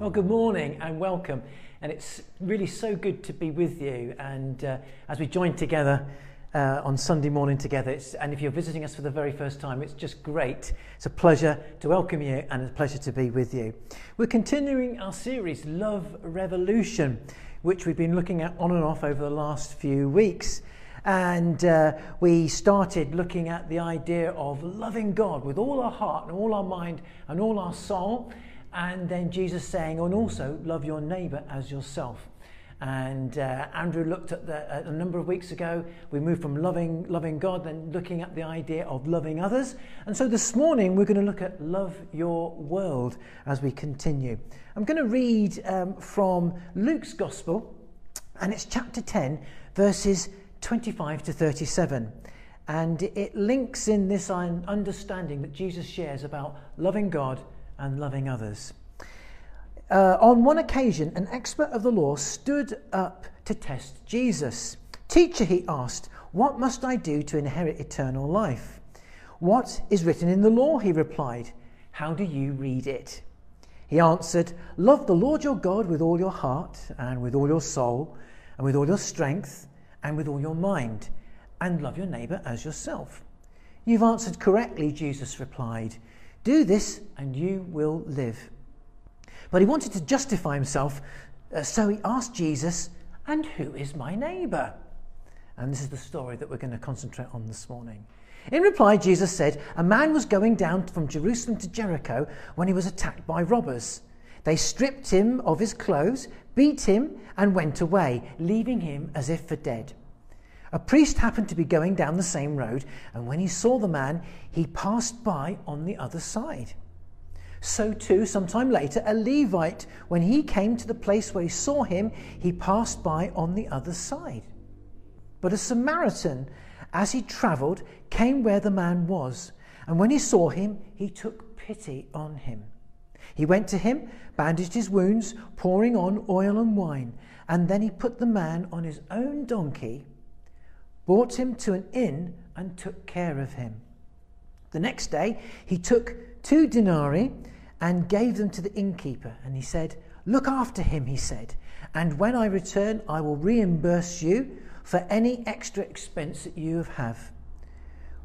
Well, good morning and welcome. And it's really so good to be with you. And uh, as we join together uh, on Sunday morning together, and if you're visiting us for the very first time, it's just great. It's a pleasure to welcome you and a pleasure to be with you. We're continuing our series, Love Revolution, which we've been looking at on and off over the last few weeks. And uh, we started looking at the idea of loving God with all our heart and all our mind and all our soul. And then Jesus saying, and also love your neighbor as yourself. And uh, Andrew looked at the, a number of weeks ago. We moved from loving, loving God, then looking at the idea of loving others. And so this morning we're going to look at love your world as we continue. I'm going to read um, from Luke's Gospel, and it's chapter 10, verses 25 to 37. And it links in this understanding that Jesus shares about loving God and loving others. Uh, on one occasion, an expert of the law stood up to test Jesus. Teacher, he asked, what must I do to inherit eternal life? What is written in the law? He replied. How do you read it? He answered, Love the Lord your God with all your heart, and with all your soul, and with all your strength, and with all your mind, and love your neighbour as yourself. You've answered correctly, Jesus replied. Do this and you will live. But he wanted to justify himself, uh, so he asked Jesus, And who is my neighbour? And this is the story that we're going to concentrate on this morning. In reply, Jesus said, A man was going down from Jerusalem to Jericho when he was attacked by robbers. They stripped him of his clothes, beat him, and went away, leaving him as if for dead. A priest happened to be going down the same road, and when he saw the man, he passed by on the other side. So, too, sometime later, a Levite, when he came to the place where he saw him, he passed by on the other side. But a Samaritan, as he travelled, came where the man was, and when he saw him, he took pity on him. He went to him, bandaged his wounds, pouring on oil and wine, and then he put the man on his own donkey brought him to an inn, and took care of him. The next day, he took two denarii and gave them to the innkeeper. And he said, Look after him, he said, and when I return, I will reimburse you for any extra expense that you have.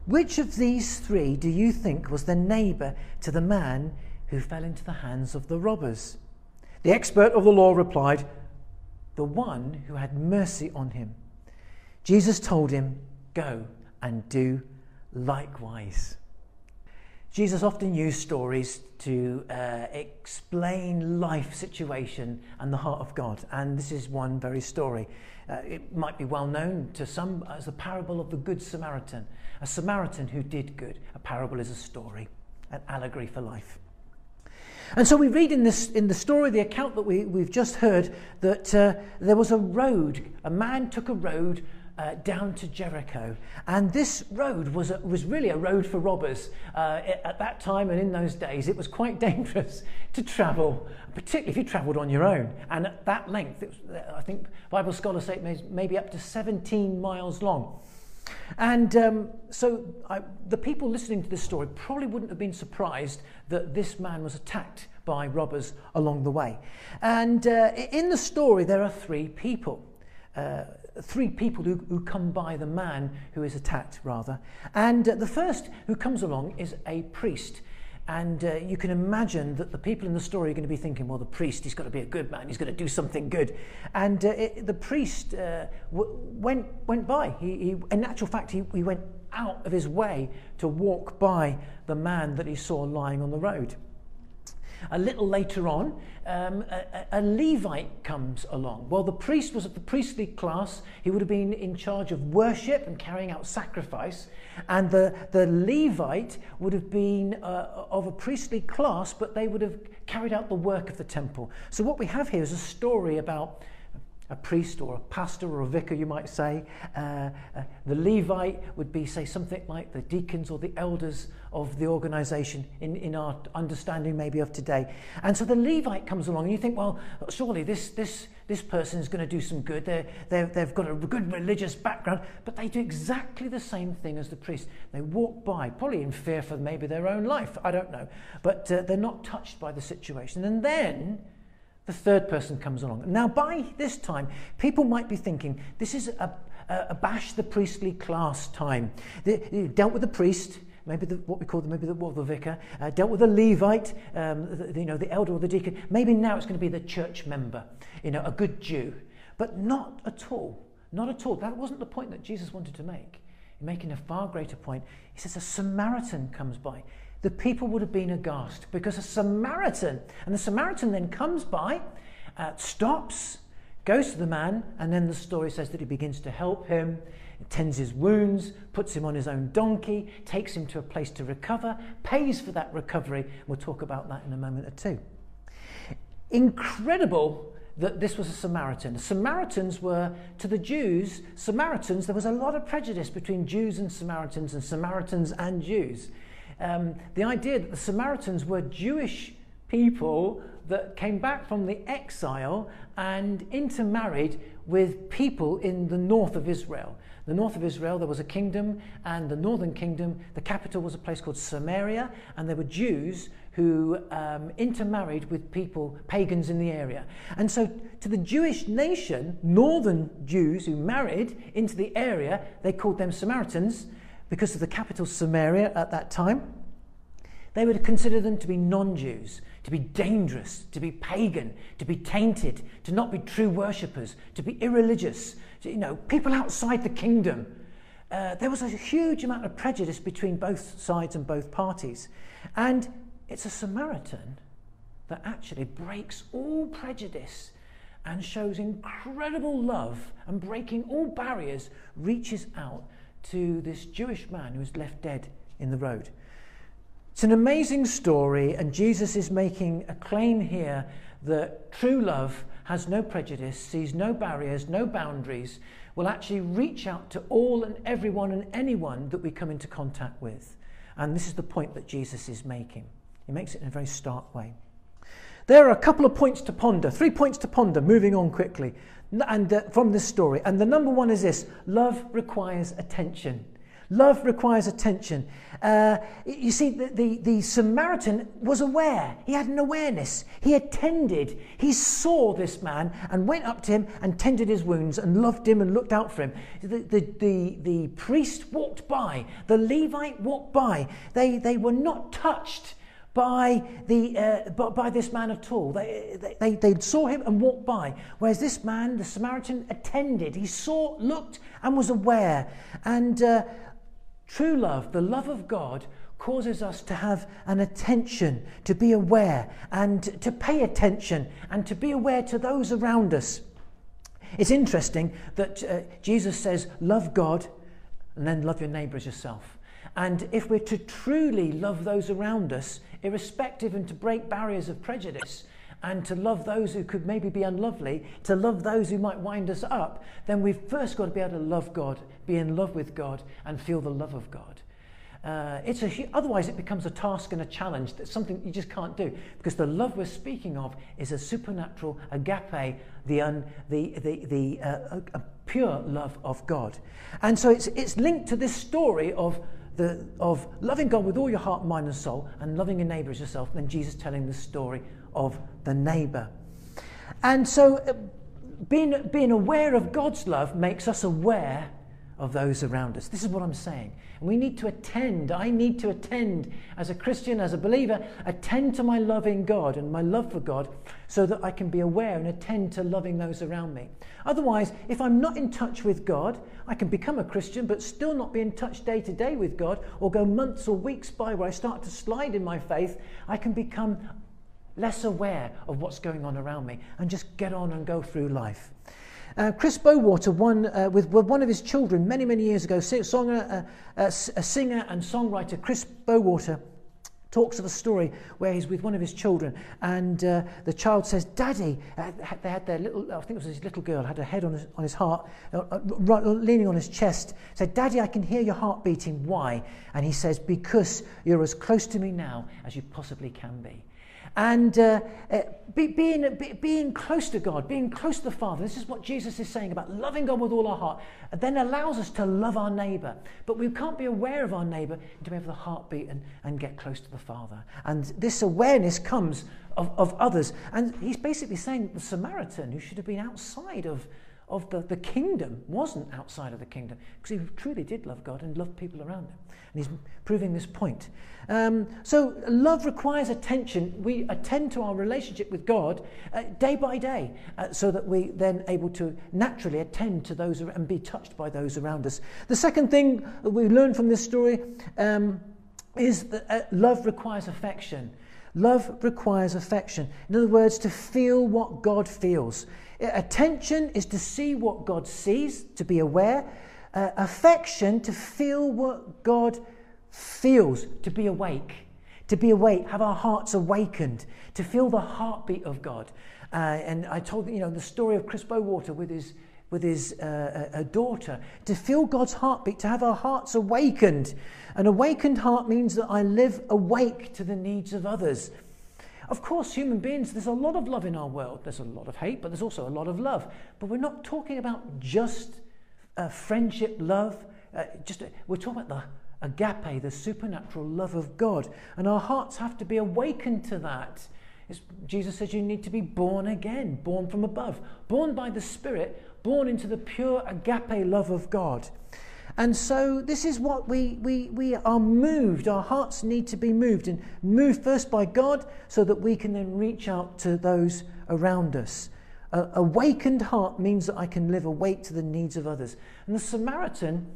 Which of these three do you think was the neighbour to the man who fell into the hands of the robbers? The expert of the law replied, The one who had mercy on him. Jesus told him, Go and do likewise. Jesus often used stories to uh, explain life situation and the heart of God, and this is one very story. Uh, it might be well known to some as the parable of the Good Samaritan, a Samaritan who did good. A parable is a story, an allegory for life. And so we read in, this, in the story, the account that we, we've just heard, that uh, there was a road. A man took a road uh, down to Jericho. And this road was, a, was really a road for robbers. Uh, at that time and in those days, it was quite dangerous to travel, particularly if you travelled on your own. And at that length, was, I think Bible scholars say it may, maybe up to 17 miles long. And um, so I, the people listening to this story probably wouldn't have been surprised that this man was attacked by robbers along the way. And uh, in the story, there are three people. Uh, three people who, who come by the man who is attacked, rather. And uh, the first who comes along is a priest. And uh, you can imagine that the people in the story are going to be thinking, well, the priest, he's got to be a good man, he's going to do something good. And uh, it, the priest uh, w- went, went by. He, he, in actual fact, he, he went out of his way to walk by the man that he saw lying on the road. A little later on, um, a, a Levite comes along. Well, the priest was of the priestly class. He would have been in charge of worship and carrying out sacrifice. And the, the Levite would have been uh, of a priestly class, but they would have carried out the work of the temple. So what we have here is a story about a priest or a pastor or a vicar, you might say. Uh, uh, the Levite would be, say, something like the deacons or the elders of the organization in, in our understanding maybe of today. And so the Levite comes along and you think, well, surely this, this, this person is going to do some good. They're, they're, they've got a good religious background, but they do exactly the same thing as the priest. They walk by, probably in fear for maybe their own life, I don't know. But uh, they're not touched by the situation. And then The third person comes along. Now, by this time, people might be thinking this is a, a, a bash the priestly class time. They, they dealt with the priest, maybe the, what we call the, maybe the, what, the vicar, uh, dealt with the Levite, um, the, you know, the elder or the deacon. Maybe now it's going to be the church member, you know, a good Jew. But not at all. Not at all. That wasn't the point that Jesus wanted to make. Making a far greater point, he says a Samaritan comes by. The people would have been aghast because a Samaritan, and the Samaritan then comes by, uh, stops, goes to the man, and then the story says that he begins to help him, tends his wounds, puts him on his own donkey, takes him to a place to recover, pays for that recovery. We'll talk about that in a moment or two. Incredible that this was a Samaritan. The Samaritans were, to the Jews, Samaritans, there was a lot of prejudice between Jews and Samaritans and Samaritans and Jews. Um, the idea that the Samaritans were Jewish people that came back from the exile and intermarried with people in the north of Israel. The north of Israel, there was a kingdom, and the northern kingdom, the capital was a place called Samaria, and there were Jews who um, intermarried with people, pagans in the area. And so, to the Jewish nation, northern Jews who married into the area, they called them Samaritans because of the capital Samaria at that time. They would consider them to be non Jews, to be dangerous, to be pagan, to be tainted, to not be true worshippers, to be irreligious, to, you know, people outside the kingdom. Uh, there was a huge amount of prejudice between both sides and both parties. And it's a Samaritan that actually breaks all prejudice and shows incredible love and breaking all barriers, reaches out to this Jewish man who was left dead in the road. It's an amazing story, and Jesus is making a claim here that true love has no prejudice, sees no barriers, no boundaries, will actually reach out to all and everyone and anyone that we come into contact with. And this is the point that Jesus is making. He makes it in a very stark way. There are a couple of points to ponder, three points to ponder, moving on quickly, and uh, from this story. And the number one is this love requires attention. Love requires attention. Uh, you see, the, the, the, Samaritan was aware. He had an awareness. He attended. He saw this man and went up to him and tended his wounds and loved him and looked out for him. The, the, the, the priest walked by. The Levite walked by. They, they were not touched by, the, uh, by this man at all. They, they, they saw him and walked by. Whereas this man, the Samaritan, attended. He saw, looked, and was aware. And uh, true love, the love of God, causes us to have an attention, to be aware, and to pay attention, and to be aware to those around us. It's interesting that uh, Jesus says, Love God, and then love your neighbour as yourself. And if we're to truly love those around us, irrespective and to break barriers of prejudice and to love those who could maybe be unlovely, to love those who might wind us up, then we've first got to be able to love God, be in love with God, and feel the love of God. Uh, it's a, otherwise, it becomes a task and a challenge. That's something you just can't do because the love we're speaking of is a supernatural agape, the, un, the, the, the uh, pure love of God. And so it's, it's linked to this story of the, of loving God with all your heart, mind, and soul, and loving your neighbor as yourself, then Jesus telling the story of the neighbor. And so, uh, being, being aware of God's love makes us aware of those around us. This is what I'm saying. We need to attend. I need to attend as a Christian, as a believer, attend to my loving God and my love for God so that I can be aware and attend to loving those around me. Otherwise, if I'm not in touch with God, I can become a Christian but still not be in touch day to day with God or go months or weeks by where I start to slide in my faith. I can become less aware of what's going on around me and just get on and go through life. Uh, Chris Bowater won uh, with, with one of his children many, many years ago. Songer, uh, uh, a singer and songwriter, Chris Bowater, talks of a story where he's with one of his children and uh, the child says daddy uh, they had their little I think it was his little girl had her head on his, on his heart uh, uh, leaning on his chest said daddy I can hear your heart beating. Why? And he says because you're as close to me now as you possibly can be. And uh, uh, be, being, be, being close to God, being close to the Father, this is what Jesus is saying about loving God with all our heart, and then allows us to love our neighbour. But we can't be aware of our neighbour until we have the heartbeat and, and get close to the Father. And this awareness comes of, of others. And he's basically saying the Samaritan, who should have been outside of, of the, the kingdom wasn't outside of the kingdom because he truly did love God and love people around him. And he's proving this point. Um, so love requires attention. We attend to our relationship with God uh, day by day uh, so that we then able to naturally attend to those and be touched by those around us. The second thing we learn from this story um, is that uh, love requires affection. Love requires affection. In other words, to feel what God feels. Attention is to see what God sees, to be aware. Uh, affection, to feel what God feels, to be awake. To be awake, have our hearts awakened, to feel the heartbeat of God. Uh, and I told you know the story of Chris Bowater with his with his uh, a daughter, to feel God's heartbeat, to have our hearts awakened. An awakened heart means that I live awake to the needs of others. Of course, human beings, there's a lot of love in our world. There's a lot of hate, but there's also a lot of love. But we're not talking about just uh, friendship, love. Uh, just uh, we're talking about the agape, the supernatural love of God, and our hearts have to be awakened to that. It's, Jesus says you need to be born again, born from above, born by the Spirit, born into the pure agape love of God. And so this is what we, we, we are moved. Our hearts need to be moved and moved first by God so that we can then reach out to those around us. A awakened heart means that I can live awake to the needs of others. And the Samaritan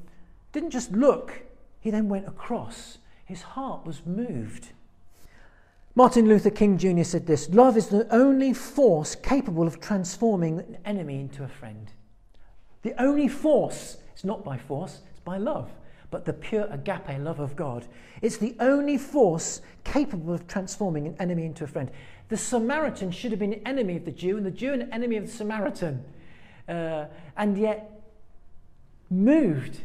didn't just look, he then went across. His heart was moved. Martin Luther King Jr. said this Love is the only force capable of transforming an enemy into a friend. The only force, it's not by force, it's by love, but the pure agape love of God. It's the only force capable of transforming an enemy into a friend. The Samaritan should have been an enemy of the Jew, and the Jew an enemy of the Samaritan. Uh, and yet, moved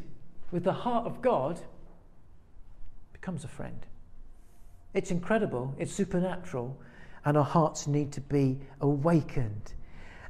with the heart of God, becomes a friend. It's incredible, it's supernatural, and our hearts need to be awakened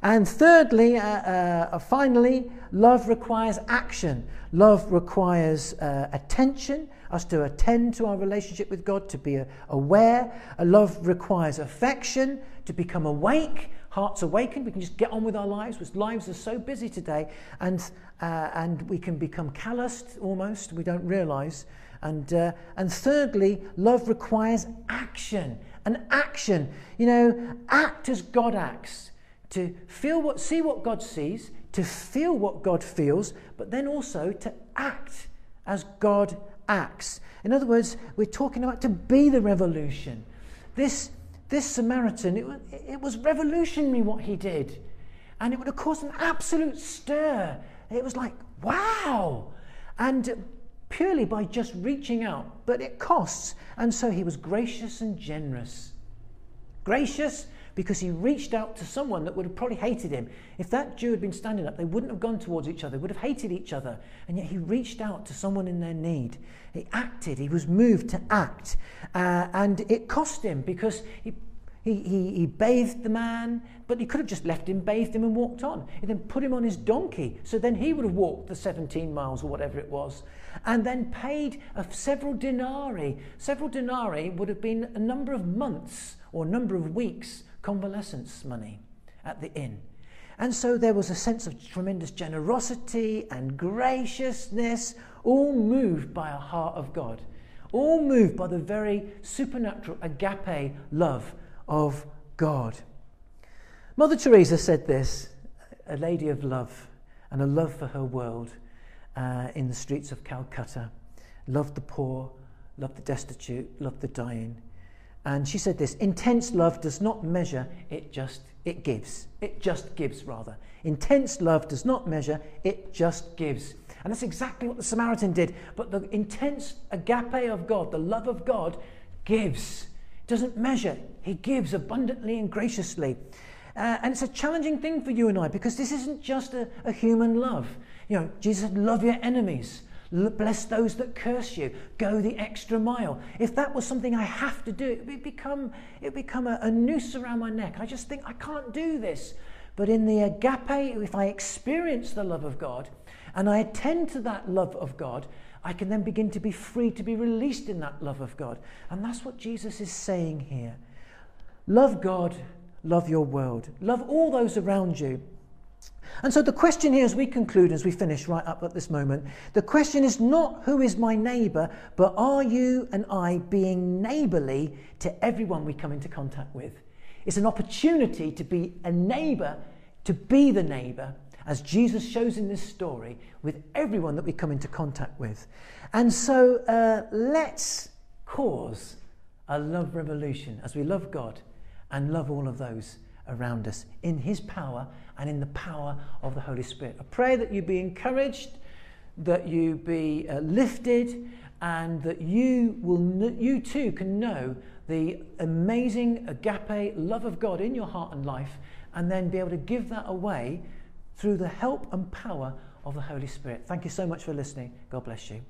and thirdly, uh, uh, finally, love requires action. Love requires uh, attention, us to attend to our relationship with God, to be uh, aware. love requires affection, to become awake, hearts awakened. We can just get on with our lives, because lives are so busy today, and, uh, and we can become calloused almost. We don't realize. And, uh, and thirdly, love requires action. An action. You know, act as God acts to feel what, see what God sees, to feel what God feels, but then also to act as God acts. In other words, we're talking about to be the revolution. This, this Samaritan, it, it was revolutionary what he did. And it would have caused an absolute stir. It was like, wow. And purely by just reaching out, but it costs. And so he was gracious and generous. Gracious because he reached out to someone that would have probably hated him. If that Jew had been standing up, they wouldn't have gone towards each other, they would have hated each other. And yet he reached out to someone in their need. He acted, he was moved to act. Uh, and it cost him because he he, he, he, bathed the man, but he could have just left him, bathed him, and walked on. He then put him on his donkey, so then he would have walked the 17 miles or whatever it was, and then paid a, several denarii. Several denarii would have been a number of months or a number of weeks convalescence money at the inn. And so there was a sense of tremendous generosity and graciousness, all moved by a heart of God, all moved by the very supernatural agape love of God. Mother Teresa said this a lady of love and a love for her world uh, in the streets of Calcutta, loved the poor, loved the destitute, loved the dying. And she said this intense love does not measure, it just it gives. It just gives, rather. Intense love does not measure, it just gives. And that's exactly what the Samaritan did. But the intense agape of God, the love of God, gives. It doesn't measure, He gives abundantly and graciously. Uh, and it's a challenging thing for you and I because this isn't just a, a human love. You know, Jesus said, Love your enemies. Bless those that curse you, go the extra mile. If that was something I have to do, it would become, it become a, a noose around my neck. I just think I can't do this. But in the agape, if I experience the love of God and I attend to that love of God, I can then begin to be free to be released in that love of God. And that's what Jesus is saying here. Love God, love your world, love all those around you. And so the question here, as we conclude, as we finish right up at this moment, the question is not who is my neighbour, but are you and I being neighbourly to everyone we come into contact with? It's an opportunity to be a neighbour, to be the neighbour, as Jesus shows in this story, with everyone that we come into contact with. And so uh, let's cause a love revolution as we love God and love all of those around us in His power and in the power of the Holy Spirit. I pray that you be encouraged, that you be uh, lifted, and that you will you too can know the amazing agape love of God in your heart and life, and then be able to give that away through the help and power of the Holy Spirit. Thank you so much for listening. God bless you.